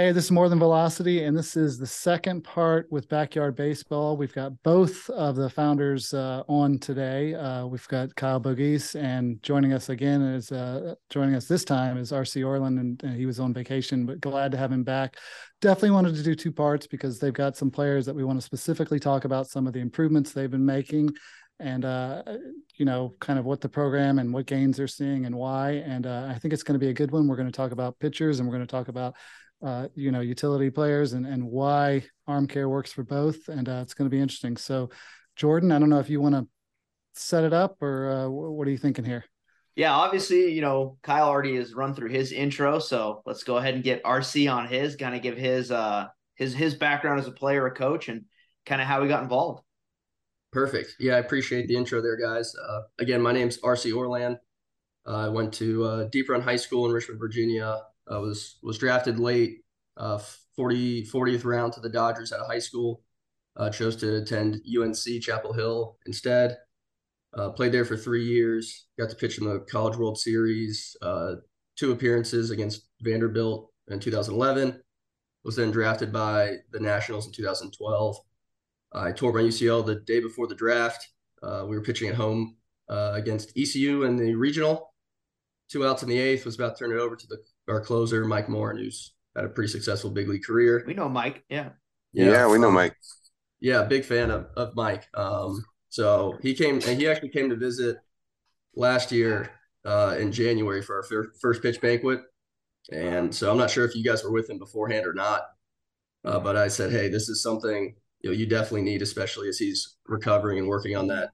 Hey, this is More Than Velocity, and this is the second part with Backyard Baseball. We've got both of the founders uh, on today. Uh, we've got Kyle Bogies, and joining us again is uh, joining us this time is RC Orlan, and, and, he was on vacation, but glad to have him back. Definitely wanted to do two parts because they've got some players that we want to specifically talk about some of the improvements they've been making and uh, you know kind of what the program and what gains they're seeing and why and uh, i think it's going to be a good one we're going to talk about pitchers and we're going to talk about uh, you know utility players and and why arm care works for both. And uh, it's going to be interesting. So jordan i don't know if you want to set it up or uh, what are you thinking here? Yeah obviously you know kyle already has run through his intro so let's go ahead and get rc on his kind of give his uh his his background as a player a coach and kind of how he got involved. Perfect. Yeah i appreciate the intro there guys. Uh, again my name's rc orlan. Uh, i went to uh, deep run high school in richmond virginia uh, was was drafted late, uh, 40, 40th round to the Dodgers out of high school. Uh, chose to attend UNC Chapel Hill instead. Uh, played there for three years. Got to pitch in the College World Series. Uh, two appearances against Vanderbilt in 2011. Was then drafted by the Nationals in 2012. I tore my UCL the day before the draft. Uh, we were pitching at home against ECU in the regional. Two outs in the eighth. Was about to turn it over to the our closer, Mike Morin, who's had a pretty successful big league career. We know Mike. Yeah. Yeah, yeah we know Mike. Yeah, big fan of, of Mike. Um, so he came and he actually came to visit last year uh, in January for our fir- first pitch banquet. And so I'm not sure if you guys were with him beforehand or not. Uh, but I said, hey, this is something you know you definitely need, especially as he's recovering and working on that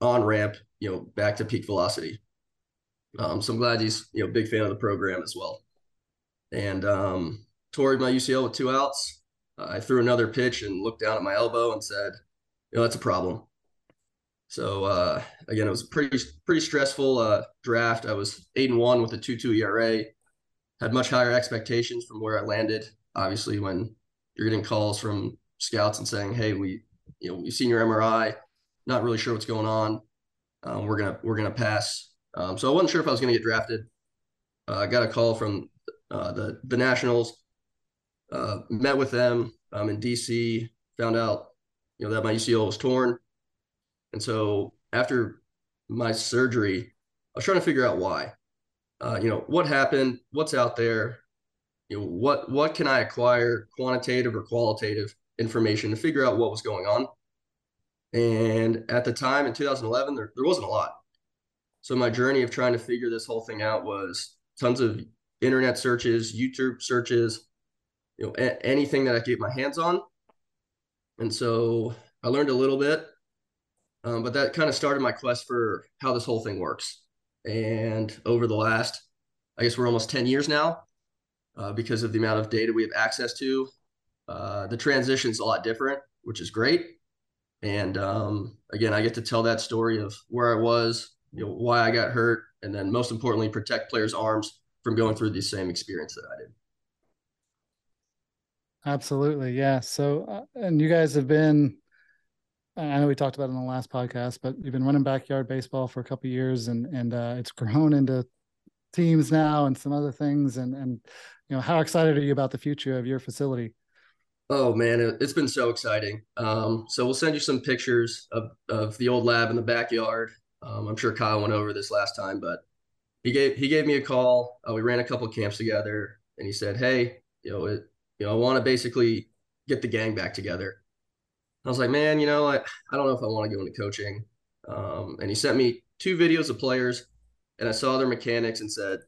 on ramp, you know, back to peak velocity. Um, so I'm glad he's you know big fan of the program as well. And um, tore my UCL with two outs. Uh, I threw another pitch and looked down at my elbow and said, "You know that's a problem." So uh, again, it was a pretty pretty stressful uh, draft. I was eight and one with a two two ERA. Had much higher expectations from where I landed. Obviously, when you're getting calls from scouts and saying, "Hey, we you know we've seen your MRI, not really sure what's going on. Um, we're gonna we're gonna pass um, so I wasn't sure if I was to get drafted. Uh, I got a call from uh, the the Nationals. Uh, met with them um, in DC. Found out, you know, that my UCL was torn, and so after my surgery, I was trying to figure out why. Uh, you know, what happened? What's out there? You know, what what can I acquire, quantitative or qualitative information to figure out what was going on? And at the time in 2011, there, there wasn't a lot. So my journey of trying to figure this whole thing out was tons of internet searches, YouTube searches, you know, a- anything that I could get my hands on. And so I learned a little bit, um, but that kind of started my quest for how this whole thing works. And over the last, I guess we're almost 10 years now, uh, because of the amount of data we have access to, uh, the transition's a lot different, which is great. And um, again, I get to tell that story of where I was, you know why I got hurt, and then most importantly, protect players' arms from going through the same experience that I did. Absolutely, yeah. So, uh, and you guys have been. I know we talked about it in the last podcast, but you've been running backyard baseball for a couple years, and and uh, it's grown into teams now and some other things. And and you know, how excited are you about the future of your facility? Oh man, it, has been so exciting. Um, so we'll send you some pictures of of the old lab in the backyard. Um, I'm sure Kyle went over this last time, but he gave he gave me a call. Uh, we ran a couple camps together, and he said, "Hey, you know, it, you know, I want to basically get the gang back together." I was like, "Man, you know, I, I don't know if I want to go into coaching." Um, and he sent me two videos of players, and I saw their mechanics and said,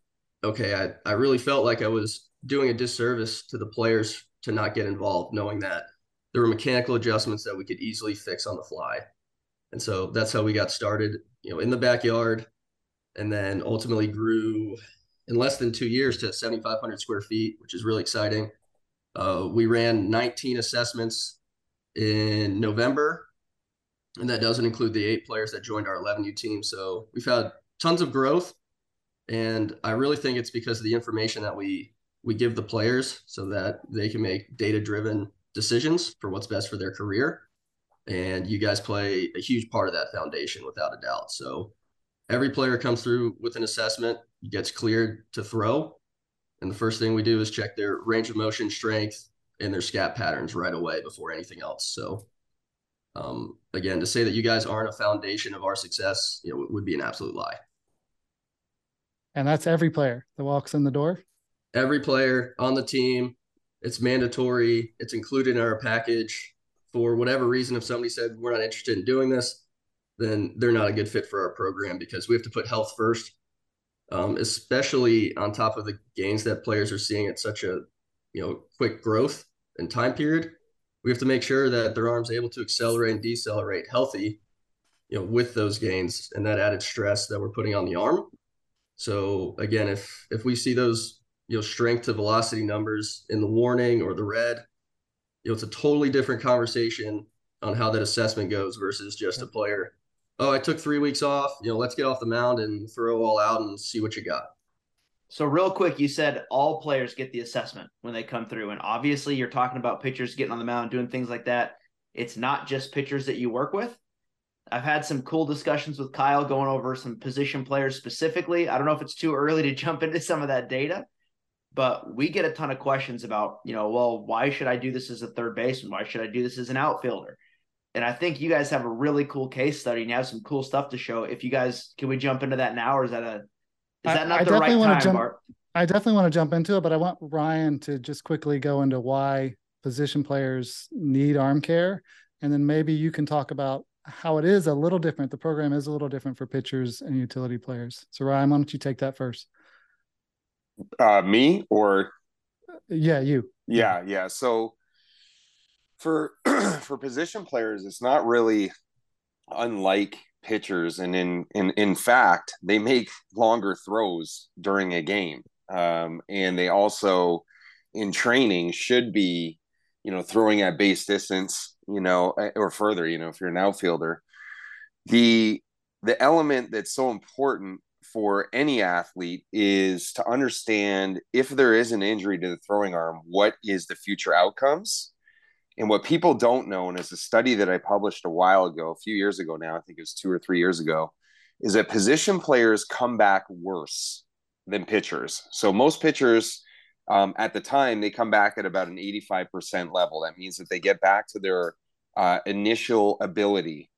"Okay, I I really felt like I was doing a disservice to the players to not get involved, knowing that there were mechanical adjustments that we could easily fix on the fly." And so that's how we got started you know, in the backyard, and then ultimately grew in less than two years to 7,500 square feet, which is really exciting. Uh, we ran 19 assessments in November, and that doesn't include the eight players that joined our 11U team. So we've had tons of growth, and I really think it's because of the information that we we give the players so that they can make data driven decisions for what's best for their career and you guys play a huge part of that foundation without a doubt. So every player comes through with an assessment, gets cleared to throw, And the first thing we do is check their range of motion strength and their scap patterns right away before anything else. So um, again, to say that you guys aren't a foundation of our success, you know, would be an absolute lie. And that's every player that walks in the door. Every player on the team, it's mandatory. It's included in our package. For whatever reason, if somebody said we're not interested in doing this, then they're not a good fit for our program because we have to put health first, um, especially on top of the gains that players are seeing at such a you know quick growth and time period we have to make sure that their arm's able to accelerate and decelerate healthy, you know, with those gains and that added stress that we're putting on the arm. So again, if if we see those, you know, strength to velocity numbers in the warning or the red, you know, it's a totally different conversation on how that assessment goes versus just a player. Oh, I took three weeks off. You know, let's get off the mound and throw all out and see what you got. So real quick, you said all players get the assessment when they come through, and obviously you're talking about pitchers getting on the mound, doing things like that. It's not just pitchers that you work with. I've had some cool discussions with Kyle going over some position players specifically. I don't know if it's too early to jump into some of that data, but we get a ton of questions about, you know, well, why should I do this as a third baseman? Why should I do this as an outfielder? And I think you guys have a really cool case study and you have some cool stuff to show. If you guys can we jump into that now, or is that a is that not I, the right time, jump, Bart? I definitely want to jump into it, but I want Ryan to just quickly go into why position players need arm care. And then maybe you can talk about how it is a little different. The program is a little different for pitchers and utility players. So Ryan, why don't you take that first? Uh, me or? Yeah, you. Yeah, yeah. So for for position players, it's not really unlike pitchers, and in in in fact, they make longer throws during a game, um, and they also in training should be, you know, throwing at base distance, you know, or further. You know, if you're an outfielder, the the element that's so important for any athlete is to understand if there is an injury to the throwing arm, what is the future outcomes and what people don't know, and it's a study that I published a while ago, a few years ago now, I think it was two or three years ago, is that position players come back worse than pitchers. So most pitchers um, at the time, they come back at about an 85% level. That means that they get back to their uh, initial ability.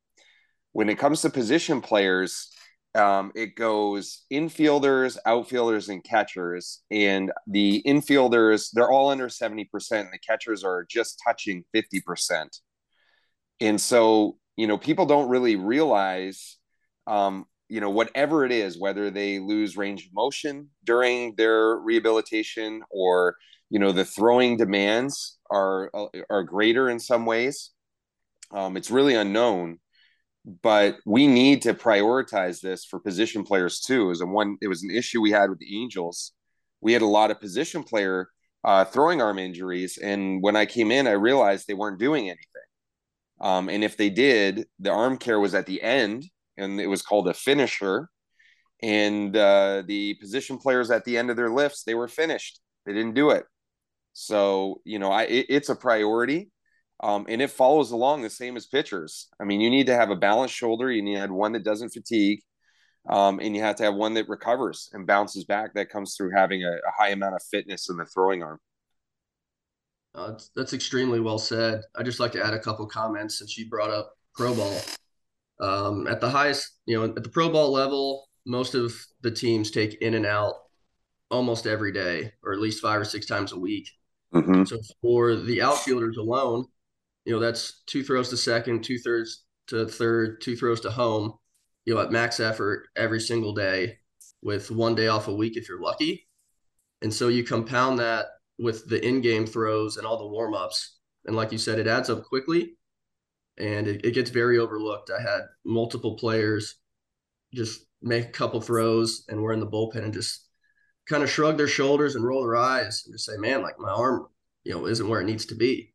When it comes to position players, um, it goes infielders, outfielders, and catchers. And the infielders, they're all under 70%, and the catchers are just touching 50%. And so, you know, people don't really realize, um, you know, whatever it is, whether they lose range of motion during their rehabilitation or, you know, the throwing demands are, are greater in some ways. Um, it's really unknown but we need to prioritize this for position players too. As a one, it was an issue we had with the Angels. We had a lot of position player uh, throwing arm injuries, and when I came in, I realized they weren't doing anything. Um, and if they did, the arm care was at the end, and it was called a finisher. And uh, the position players at the end of their lifts, they were finished. They didn't do it. So you know, I it, it's a priority um, and it follows along the same as pitchers. I mean, you need to have a balanced shoulder. You need to have one that doesn't fatigue, um, and you have to have one that recovers and bounces back. That comes through having a, a high amount of fitness in the throwing arm. Uh, that's extremely well said. I just like to add a couple comments since you brought up pro ball. Um, at the highest, you know, at the pro ball level, most of the teams take in and out almost every day, or at least five or six times a week. Mm-hmm. So for the outfielders alone, you know, that's two throws to second, two thirds to third, two throws to home, you know, at max effort every single day with one day off a week if you're lucky. And so you compound that with the in-game throws and all the warm-ups. And like you said, it adds up quickly and it, it gets very overlooked. I had multiple players just make a couple throws and we're in the bullpen and just kind of shrug their shoulders and roll their eyes and just say, man, like my arm, you know, isn't where it needs to be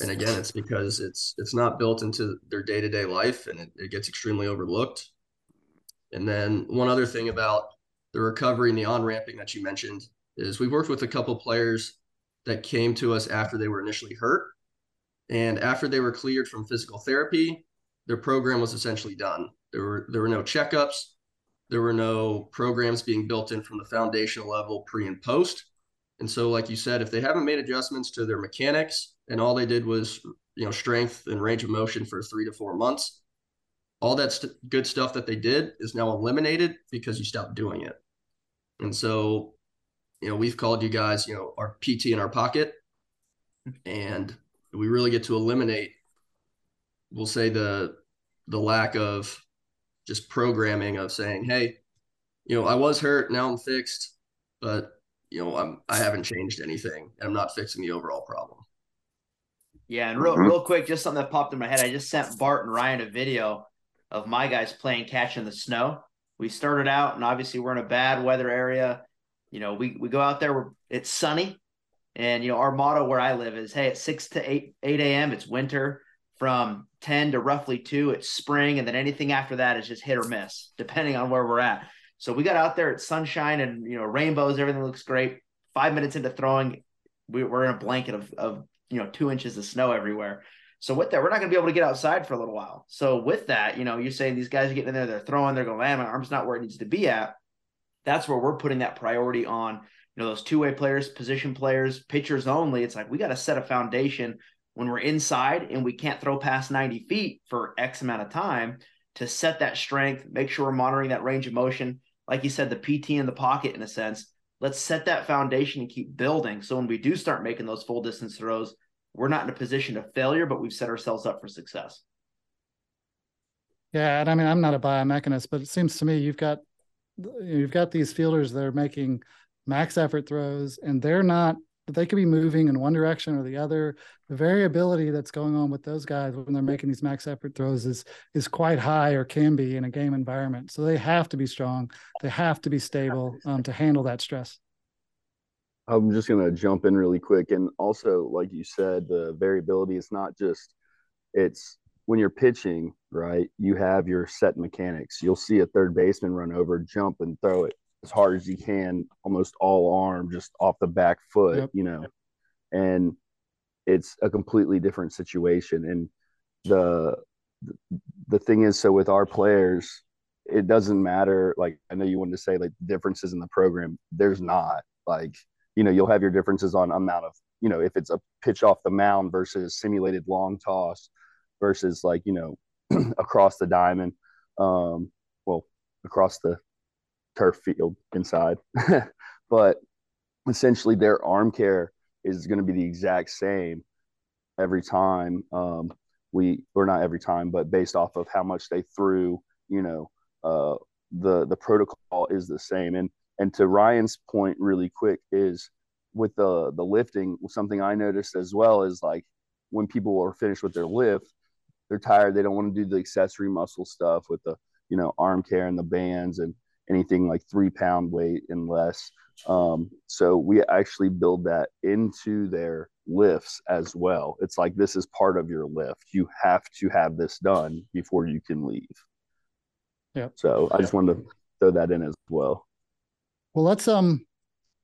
and again it's because it's it's not built into their day-to-day life and it, it gets extremely overlooked. And then one other thing about the recovery and the on-ramping that you mentioned is we've worked with a couple players that came to us after they were initially hurt. And after they were cleared from physical therapy their program was essentially done. There were there were no checkups. There were no programs being built in from the foundational level pre and post. And so, like you said, if they haven't made adjustments to their mechanics and all they did was, you know, strength and range of motion for three to four months, all that st- good stuff that they did is now eliminated because you stopped doing it. And so, you know, we've called you guys, you know, our PT in our pocket, and we really get to eliminate, we'll say the the lack of just programming of saying, hey, you know, I was hurt, now I'm fixed, but you know, I'm I haven't changed anything, and I'm not fixing the overall problem. Yeah, and real Mhm. real quick, just something that popped in my head. I just sent Bart and Ryan a video of my guys playing catch in the snow. We started out, and obviously we're in a bad weather area. You know, we we go out there, we're, it's sunny, and you know our motto where I live is, hey, at six to eight eight a.m. it's winter. From ten to roughly two, it's spring, and then anything after that is just hit or miss, depending on where we're at. So we got out there, it's sunshine and you know rainbows, everything looks great. Five minutes into throwing, we, we're in a blanket of of you know two inches of snow everywhere. So with that, we're not going to be able to get outside for a little while. So with that, you know, you're saying these guys are getting in there, they're throwing, they're going, man, my arm's not where it needs to be at. That's where we're putting that priority on, you know, those two way players, position players, pitchers only. It's like we got to set a foundation when we're inside and we can't throw past 90 feet for X amount of time to set that strength, make sure we're monitoring that range of motion. Like you said, the PT in the pocket, in a sense. Let's set that foundation and keep building. So when we do start making those full distance throws, we're not in a position of failure, but we've set ourselves up for success. Yeah, and I mean, I'm not a biomechanist, but it seems to me you've got you've got these fielders that are making max effort throws, and they're not. They could be moving in one direction or the other. The variability that's going on with those guys when they're making these max effort throws is is quite high or can be in a game environment. So they have to be strong. They have to be stable um, to handle that stress. I'm just gonna jump in really quick, and also, like you said, the variability is not just it's when you're pitching, right? You have your set mechanics. You'll see a third baseman run over, jump, and throw it as hard as you can, almost all arm, just off the back foot, Yep. you know. And it's a completely different situation. And the the thing is, so with our players, it doesn't matter. Like I know you wanted to say like differences in the program. There's not like you know you'll have your differences on amount of you know if it's a pitch off the mound versus simulated long toss versus like you know across the diamond um well across the turf field inside. But essentially their arm care is going to be the exact same every time um we or not every time but based off of how much they threw you know uh the the protocol is the same. And and to Ryan's point really quick is with the the lifting something I noticed as well is like when people are finished with their lift they're tired. They don't want to do the accessory muscle stuff with the you know arm care and the bands and anything like three pound weight and less um, so we actually build that into their lifts as well it's like this is part of your lift you have to have this done before you can leave Yeah. so i just wanted to throw that in as well Well, let's um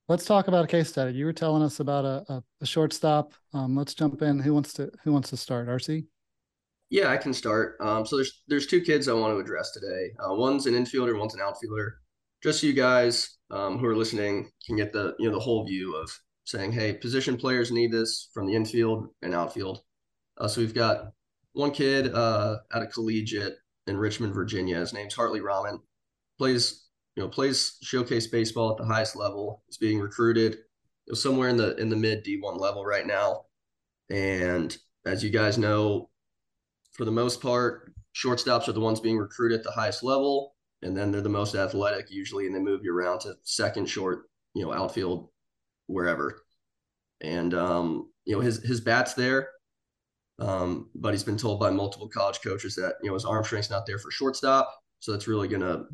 let's talk about a case study. You were telling us about a, a, a shortstop. Um, let's jump in. Who wants to who wants to start? RC. Yeah, I can start. Um, so there's there's two kids I want to address today. Uh, one's an infielder, one's an outfielder. Just so you guys um, who are listening can get the you know the whole view of saying, hey, position players need this from the infield and outfield. Uh, so we've got one kid uh, at a collegiate in Richmond, Virginia. His name's Hartley Rahman. Plays you know plays showcase baseball at the highest level. He's being recruited you know, somewhere in the in the mid D1 level right now. And as you guys know, for the most part, shortstops are the ones being recruited at the highest level, and then they're the most athletic usually, and they move you around to second, short, you know, outfield, wherever. And um, you know, his his bat's there, um, but he's been told by multiple college coaches that you know his arm strength's not there for shortstop, so that's really gonna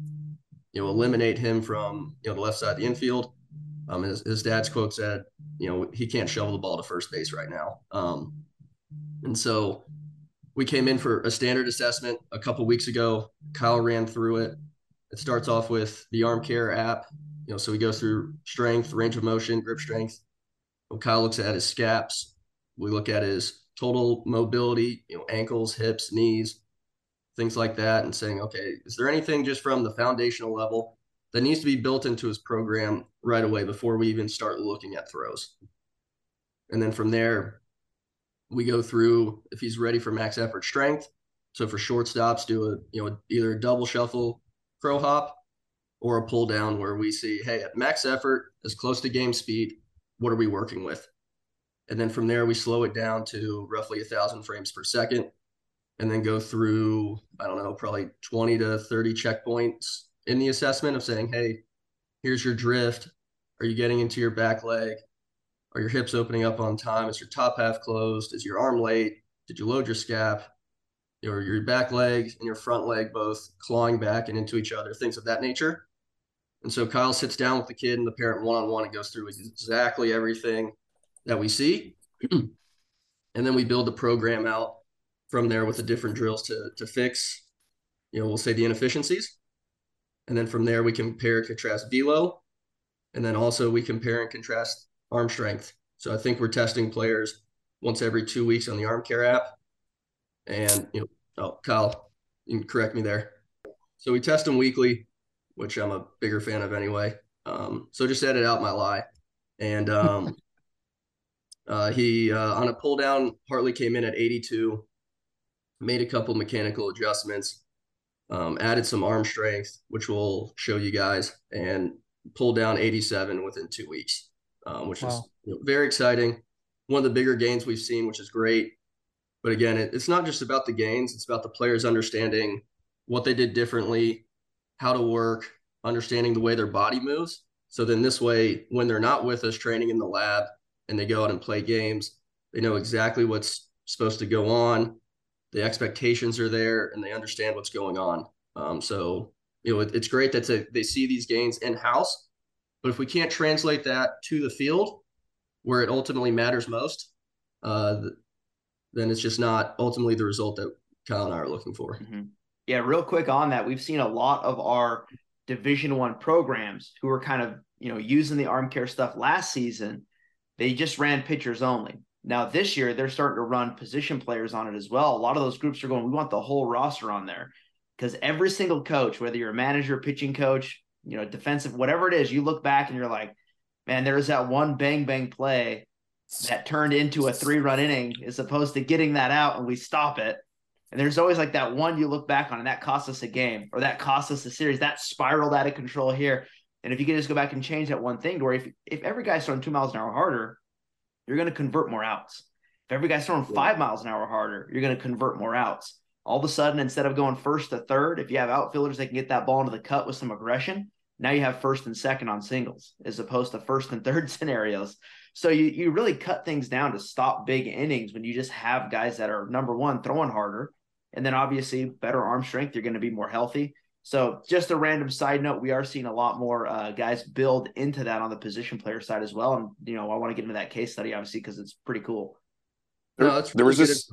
you know eliminate him from you know the left side of the infield. Um, his, his dad's quote said, you know, he can't shovel the ball to first base right now. Um, and so we came in for a standard assessment a couple weeks ago. Kyle ran through it. It starts off with the arm care app. You know, so we go through strength, range of motion, grip strength. When Kyle looks at his scaps, we look at his total mobility, you know, ankles, hips, knees, things like that, and saying, okay, is there anything just from the foundational level that needs to be built into his program right away before we even start looking at throws. And then from there, we go through if he's ready for max effort strength. So for short stops, do a you know either a double shuffle crow hop or a pull down where we see, hey, at max effort, as close to game speed, what are we working with? And then from there, we slow it down to roughly a thousand frames per second, and then go through I don't know probably twenty to thirty checkpoints in the assessment of saying, hey, here's your drift. Are you getting into your back leg? Are your hips opening up on time? Is your top half closed? Is your arm late? Did you load your scap? Your your back leg and your front leg both clawing back and into each other, things of that nature. And so Kyle sits down with the kid and the parent one on one and goes through exactly everything that we see. and then we build the program out from there with the different drills to to fix, you know, we'll say the inefficiencies. And then from there, we compare and contrast velo. And then also we compare and contrast arm strength. So I think we're testing players once every two weeks on the arm care app. And, you know, oh, Kyle, you can correct me there. So we test them weekly, which I'm a bigger fan of anyway. Um, so just edit out my lie. And um, uh, he, uh, on a pull down, Hartley came in at 82, made a couple mechanical adjustments um, added some arm strength, which we'll show you guys, and pulled down 87 within two weeks, um, which wow. is you know, very exciting. One of the bigger gains we've seen, which is great. But again, it, it's not just about the gains; it's about the players understanding what they did differently, how to work, understanding the way their body moves. So then, this way, when they're not with us training in the lab and they go out and play games, they know exactly what's supposed to go on the expectations are there and they understand what's going on. Um, so you know it, it's great that they, they see these gains in house, but if we can't translate that to the field where it ultimately matters most, uh, then it's just not ultimately the result that Kyle and I are looking for. Mm-hmm. Yeah, real quick on that, we've seen a lot of our Division One programs who are kind of you know using the arm care stuff last season. They just ran pitchers only. Now this year they're starting to run position players on it as well. A lot of those groups are going, we want the whole roster on there. Because every single coach, whether you're a manager, pitching coach, you know, defensive, whatever it is, you look back and you're like, man, there's that one bang bang play that turned into a three run inning as opposed to getting that out and we stop it. And there's always like that one you look back on and that cost us a game or that cost us a series. That spiraled out of control here. And if you could just go back and change that one thing to where if, if every guy's throwing two miles an hour harder, you're going to convert more outs. If every guy's throwing five miles an hour harder, you're going to convert more outs. All of a sudden, instead of going first to third, if you have outfielders that can get that ball into the cut with some aggression, now you have first and second on singles as opposed to first and third scenarios. So you you really cut things down to stop big innings when you just have guys that are number one throwing harder, and then obviously better arm strength. You're going to be more healthy. So, just a random side note, we are seeing a lot more uh, guys build into that on the position player side as well. And you know, I want to get into that case study obviously because it's pretty cool. There, no, really there was this.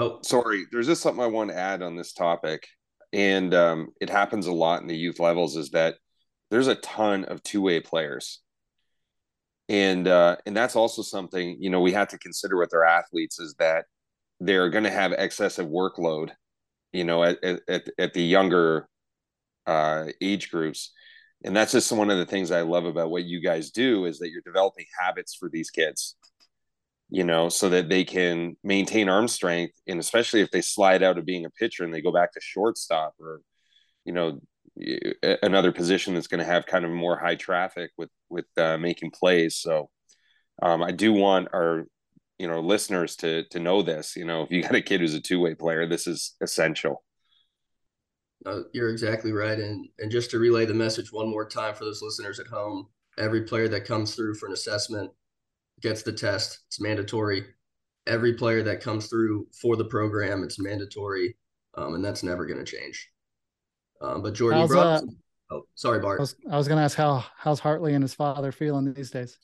Oh, sorry. There's just something I want to add on this topic, and um, it happens a lot in the youth levels. Is that there's a ton of two way players, and uh, and that's also something you know we have to consider with our athletes is that they're going to have excessive workload, you know, at, at at the younger uh, age groups and that's just one of the things i love about what you guys do is that you're developing habits for these kids you know so that they can maintain arm strength and especially if they slide out of being a pitcher and they go back to shortstop or you know another position that's going to have kind of more high traffic with with uh, making plays so um, i do want our you know listeners to to know this you know if you got a kid who's a two-way player this is essential uh, you're exactly right. And and just to relay the message one more time for those listeners at home, every player that comes through for an assessment gets the test. It's mandatory. Every player that comes through for the program, it's mandatory, um, and that's never going to change. Um, but Jordan, brought, uh, oh, sorry, Bart. I was, was going to ask how how's Hartley and his father feeling these days.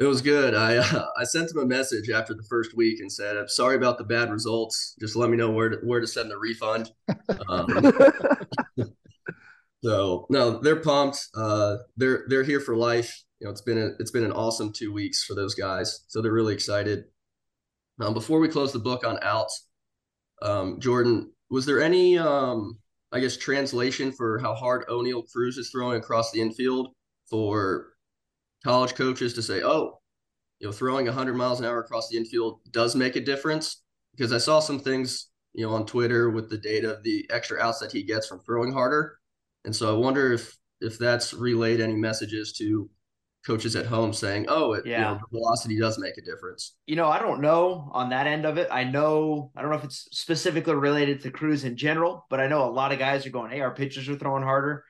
It was good. I uh, I sent him a message after the first week and said, "I'm sorry about the bad results. Just let me know where to where to send the refund." Um, so no, they're pumped. Uh, they're they're here for life. You know, it's been a, it's been an awesome two weeks for those guys. So they're really excited. Um, before we close the book on outs, um, Jordan, was there any um, I guess, translation for how hard Oneil Cruz is throwing across the infield for college coaches to say, oh, you know, throwing 100 miles an hour across the infield does make a difference? Because I saw some things, you know, on Twitter with the data of the extra outs that he gets from throwing harder. And so I wonder if if that's relayed any messages to coaches at home saying, "Oh, it, yeah, you know, velocity does make a difference." You know, I don't know on that end of it. I know I don't know if it's specifically related to Cruz in general, but I know a lot of guys are going, "Hey, our pitchers are throwing harder."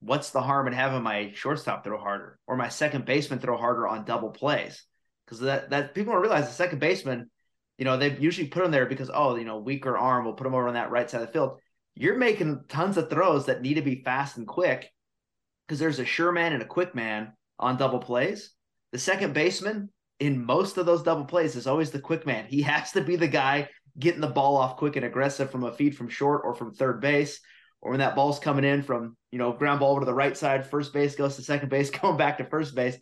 What's the harm in having my shortstop throw harder or my second baseman throw harder on double plays? Because that that people don't realize the second baseman, you know, they usually put him there because oh, you know, weaker arm, we'll put him over on that right side of the field. You're making tons of throws that need to be fast and quick because there's a sure man and a quick man on double plays. The second baseman in most of those double plays is always the quick man. He has to be the guy getting the ball off quick and aggressive from a feed from short or from third base, or when that ball's coming in from, you know, ground ball over to the right side, first base goes to second base, going back to first base.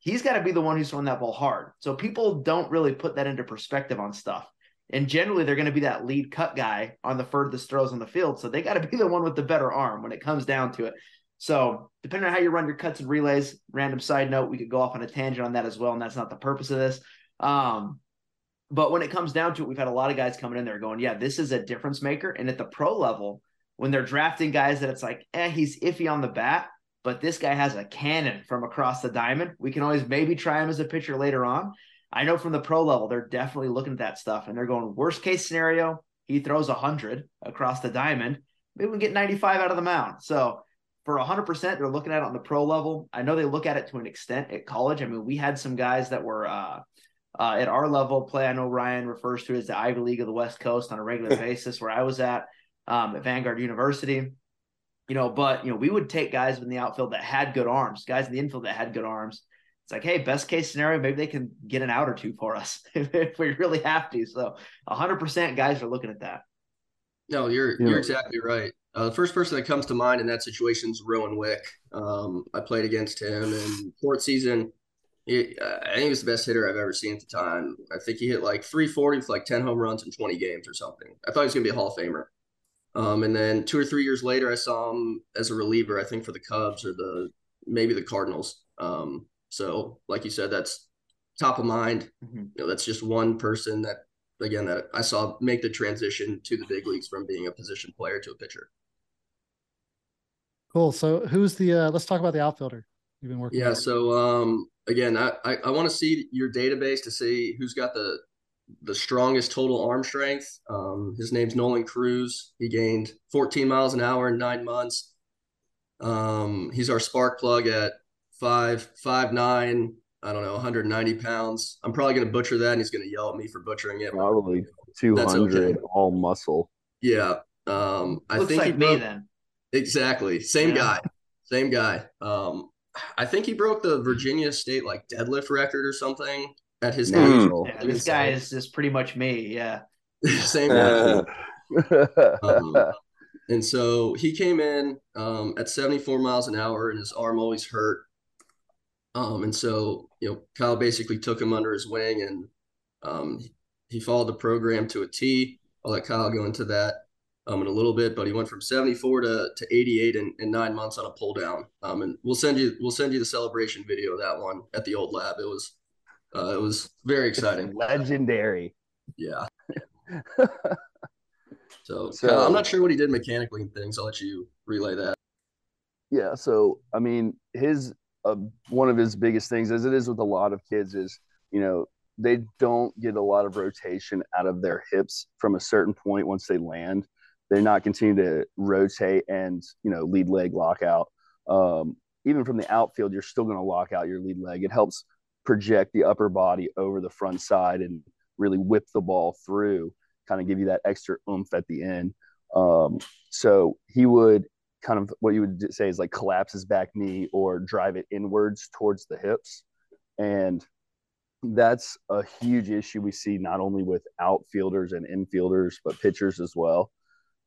He's got to be the one who's throwing that ball hard. So people don't really put that into perspective on stuff. And generally, they're going to be that lead cut guy on the furthest throws on the field. So they got to be the one with the better arm when it comes down to it. So, depending on how you run your cuts and relays, random side note, we could go off on a tangent on that as well, and that's not the purpose of this. Um, but when it comes down to it, we've had a lot of guys coming in there going, "Yeah, this is a difference maker." And at the pro level, when they're drafting guys that it's like, "Eh, he's iffy on the bat," but this guy has a cannon from across the diamond. We can always maybe try him as a pitcher later on. I know from the pro level, they're definitely looking at that stuff and they're going, worst case scenario, he throws 100 across the diamond. Maybe we can get 95 out of the mound. So for 100%, they're looking at it on the pro level. I know they look at it to an extent at college. I mean, we had some guys that were uh, uh, at our level play. I know Ryan refers to it as the Ivy League of the West Coast on a regular basis, where I was at um, at Vanguard University. You know, but you know, we would take guys in the outfield that had good arms, guys in the infield that had good arms. It's like, hey, best case scenario, maybe they can get an out or two for us if we really have to. So, 100% guys are looking at that. No, you're yeah. you're exactly right. Uh, the first person that comes to mind in that situation is Rowan Wick. Um, I played against him in fourth season. He, uh, I think he was the best hitter I've ever seen at the time. I think he hit like 340 with like 10 home runs in 20 games or something. I thought he was going to be a Hall of Famer. Um, and then two or three years later, I saw him as a reliever, I think for the Cubs or the maybe the Cardinals. Um, so, like you said, that's top of mind. Mm-hmm. You know, that's just one person that, again, that I saw make the transition to the big leagues from being a position player to a pitcher. Cool. So who's the uh let's talk about the outfielder you've been working Yeah, with. so um again, I I, I want to see your database to see who's got the the strongest total arm strength. Um his name's Nolan Cruz. He gained 14 miles an hour in 9 months. Um he's our spark plug at five five nine. I don't know, 190 pounds. I'm probably going to butcher that, and he's going to yell at me for butchering it. Probably 200 okay. all muscle. Yeah, um, I Looks think like me then. Exactly. Same yeah. guy. Same guy. Um, I think he broke the Virginia State like deadlift record or something at his age. Yeah, this guy is just pretty much me. Yeah. Same guy. um, and so he came in um, at 74 miles an hour, and his arm always hurt. Um, and so you know, Kyle basically took him under his wing, and um, he followed the program to a T. I'll let Kyle go into that um, in a little bit, but he went from 74 to, to 88 in, in nine months on a pull down. Um, and we'll send you we'll send you the celebration video of that one at the old lab. It was uh, it was very exciting. It's legendary. Yeah. so, so I'm not sure what he did mechanically and things. I'll let you relay that. Yeah. So I mean, his uh, one of his biggest things, as it is with a lot of kids, is you know they don't get a lot of rotation out of their hips from a certain point once they land they're not continue to rotate and you know lead leg lockout. Um, even from the outfield, you're still going to lock out your lead leg. It helps project the upper body over the front side and really whip the ball through, kind of give you that extra oomph at the end. Um, so he would kind of what you would say is like collapse his back knee or drive it inwards towards the hips. And that's a huge issue we see not only with outfielders and infielders, but pitchers as well.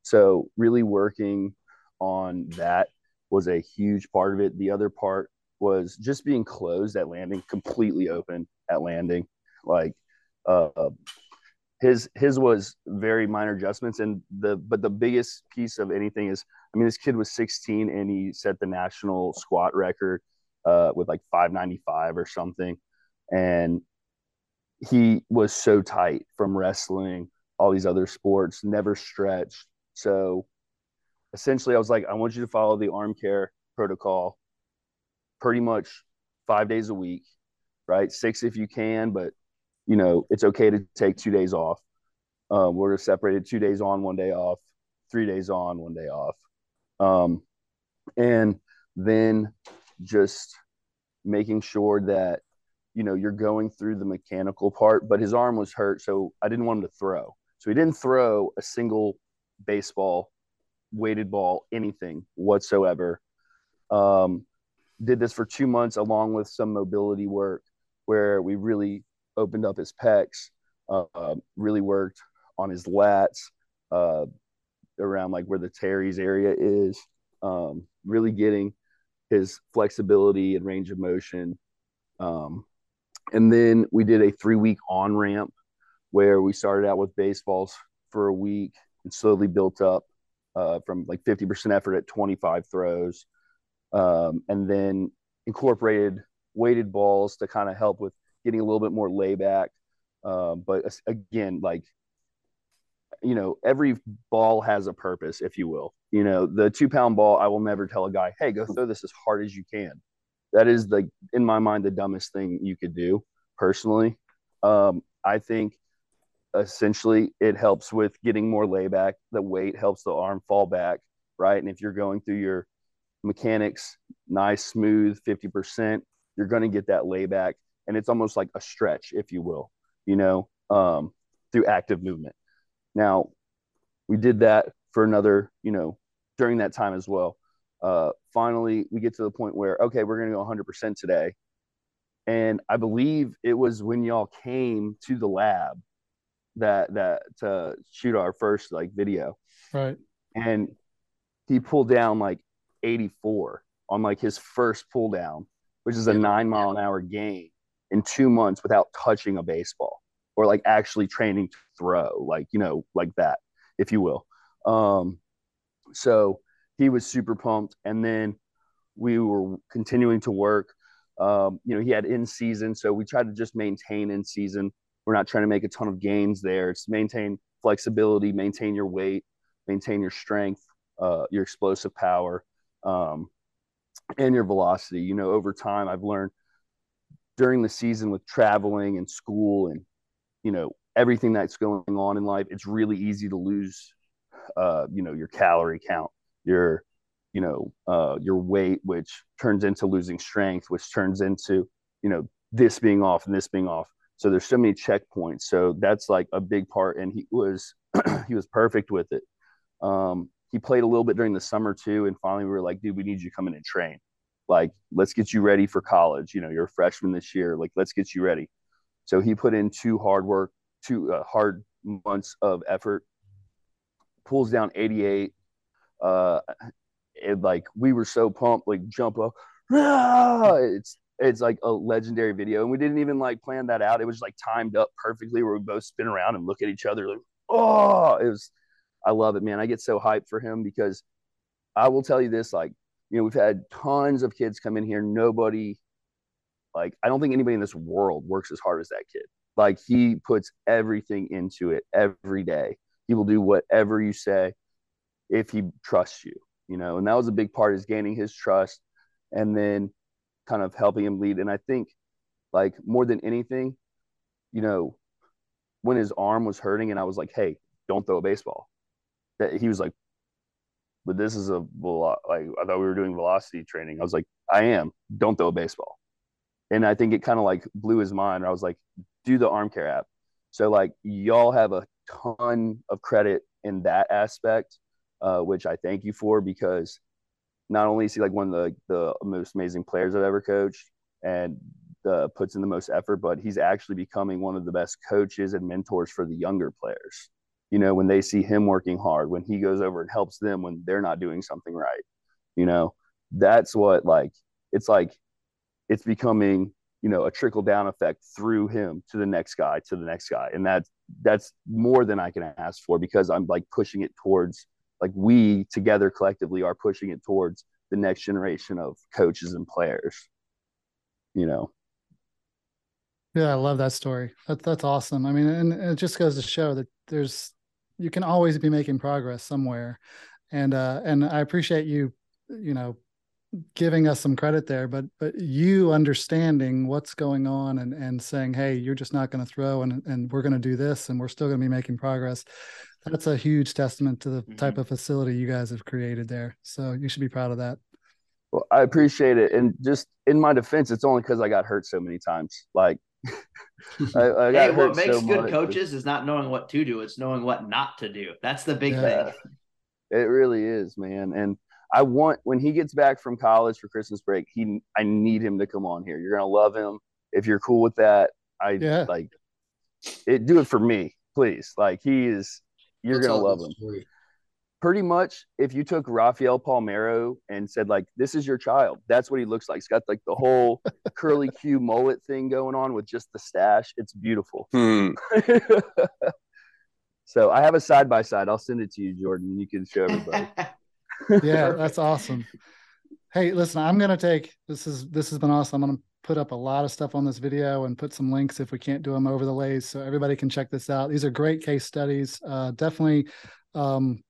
So really working on that was a huge part of it. The other part was just being closed at landing, completely open at landing. Like uh, his his was very minor adjustments and the but the biggest piece of anything is i mean this kid was 16 and he set the national squat record uh, with like 595 or something and he was so tight from wrestling all these other sports never stretched so essentially i was like i want you to follow the arm care protocol pretty much five days a week right six if you can but you know, it's okay to take two days off. Um, we're separated two days on, one day off, three days on, one day off. Um, and then just making sure that, you know, you're going through the mechanical part, but his arm was hurt. So I didn't want him to throw. So he didn't throw a single baseball, weighted ball, anything whatsoever. Um, did this for two months along with some mobility work where we really opened up his pecs, uh, really worked on his lats, uh, around like where the teres area is, um, really getting his flexibility and range of motion. Um, and then we did a three week on ramp where we started out with baseballs for a week and slowly built up uh, from like 50% effort at 25 throws. Um, and then incorporated weighted balls to kind of help with getting a little bit more layback. Um, but again, like you know, every ball has a purpose, if you will. You know, the two pound ball, I will never tell a guy, hey, go throw this as hard as you can. That is the, in my mind, the dumbest thing you could do personally. Um, I think essentially it helps with getting more layback. The weight helps the arm fall back, right? And if you're going through your mechanics, nice, smooth, 50%, you're going to get that layback and it's almost like a stretch, if you will, you know, um, through active movement. Now, we did that for another, you know, during that time as well. Uh, finally, we get to the point where, okay, we're going to go 100% today. And I believe it was when y'all came to the lab that that to shoot our first like video. Right. And he pulled down like 84 on like his first pull down, which is a nine mile an hour gain in two months without touching a baseball or like actually training to throw, like, you know, like that, if you will. Um, so he was super pumped. And then we were continuing to work. Um, you know, he had in season. So we tried to just maintain in season. We're not trying to make a ton of gains there. It's maintain flexibility, maintain your weight, maintain your strength, uh, your explosive power, um, and your velocity. You know, over time, I've learned during the season with traveling and school and you know everything that's going on in life it's really easy to lose uh, you know your calorie count your you know uh, your weight which turns into losing strength which turns into you know this being off and this being off. So there's so many checkpoints. So that's like a big part and he was he was perfect with it. Um, he played a little bit during the summer too and finally we were like dude we need you to come in and train. Like let's get you ready for college. You know you're a freshman this year. Like let's get you ready so he put in two hard work two uh, hard months of effort pulls down 88 uh it, like we were so pumped like jump up ah! it's it's like a legendary video and we didn't even like plan that out it was like timed up perfectly where we both spin around and look at each other like oh it was i love it man i get so hyped for him because i will tell you this like you know, we've had tons of kids come in here. Nobody, like, I don't think anybody in this world works as hard as that kid. Like, he puts everything into it every day. He will do whatever you say if he trusts you, you know, and that was a big part is gaining his trust and then kind of helping him lead. And I think, like, more than anything, you know, when his arm was hurting and I was like, hey, don't throw a baseball, that he was like, but this is a like I thought we were doing velocity training. I was like, I am. Don't throw a baseball. And I think it kind of like blew his mind. I was like, do the arm care app. So like y'all have a ton of credit in that aspect, uh, which I thank you for because not only is he like one of the the most amazing players I've ever coached and uh, puts in the most effort, but he's actually becoming one of the best coaches and mentors for the younger players you know, when they see him working hard, when he goes over and helps them when they're not doing something right, you know, that's what like it's like it's becoming you know a trickle down effect through him to the next guy to the next guy. And that's that's more than i can ask for because i'm like pushing it towards like we together collectively are pushing it towards the next generation of coaches and players you know? Yeah i love that story. That, that's awesome. I mean and, it just goes to show that there's you can always be making progress somewhere. And uh and i appreciate you you know giving us some credit there, but but you understanding what's going on and and saying, hey, you're just not going to throw, and and we're going to do this, and we're still going to be making progress. That's a huge testament to the mm-hmm. type of facility you guys have created there. So you should be proud of that. Well, I appreciate it, and just in my defense, it's only because I got hurt so many times. Like, I, I hey, what makes so good much. coaches is not knowing what to do; it's knowing what not to do. That's the big yeah. thing. It really is, man, and I want when he gets back from college for Christmas break, he I need him to come on here. You're gonna love him. If you're cool with that, I yeah. like it do it for me, please. Like he is you're That's gonna love him. Story. Pretty much if you took Rafael Palmeiro and said, like, this is your child, that's what he looks like. He's got like the whole curly Q mullet thing going on with just the stash. It's beautiful. Hmm. so I have a side by side. I'll send it to you, Jordan. And you can show everybody. yeah, that's awesome. Hey, listen, I'm gonna take this is this has been awesome. I'm gonna put up a lot of stuff on this video and put some links if we can't do them over the lays so everybody can check this out. These are great case studies. Uh, definitely um,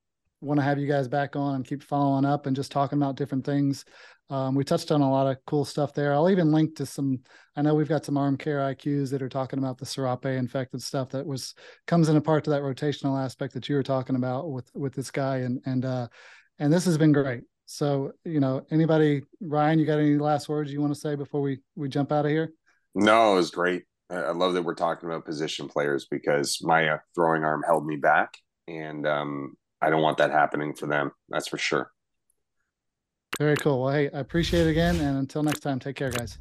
want to have you guys back on and keep following up and just talking about different things. Um, we touched on a lot of cool stuff there. I'll even link to some. I know we've got some arm care IQs that are talking about the Serape infected stuff that was comes in a part to that rotational aspect that you were talking about with with this guy and and uh, and this has been great. So, you know, anybody, Ryan, you got any last words you want to say before we we jump out of here? No, it was great. I love that we're talking about position players because my uh, throwing arm held me back, and um, I don't want that happening for them. That's for sure. Very cool. Well, hey, I appreciate it again, and until next time, take care, guys.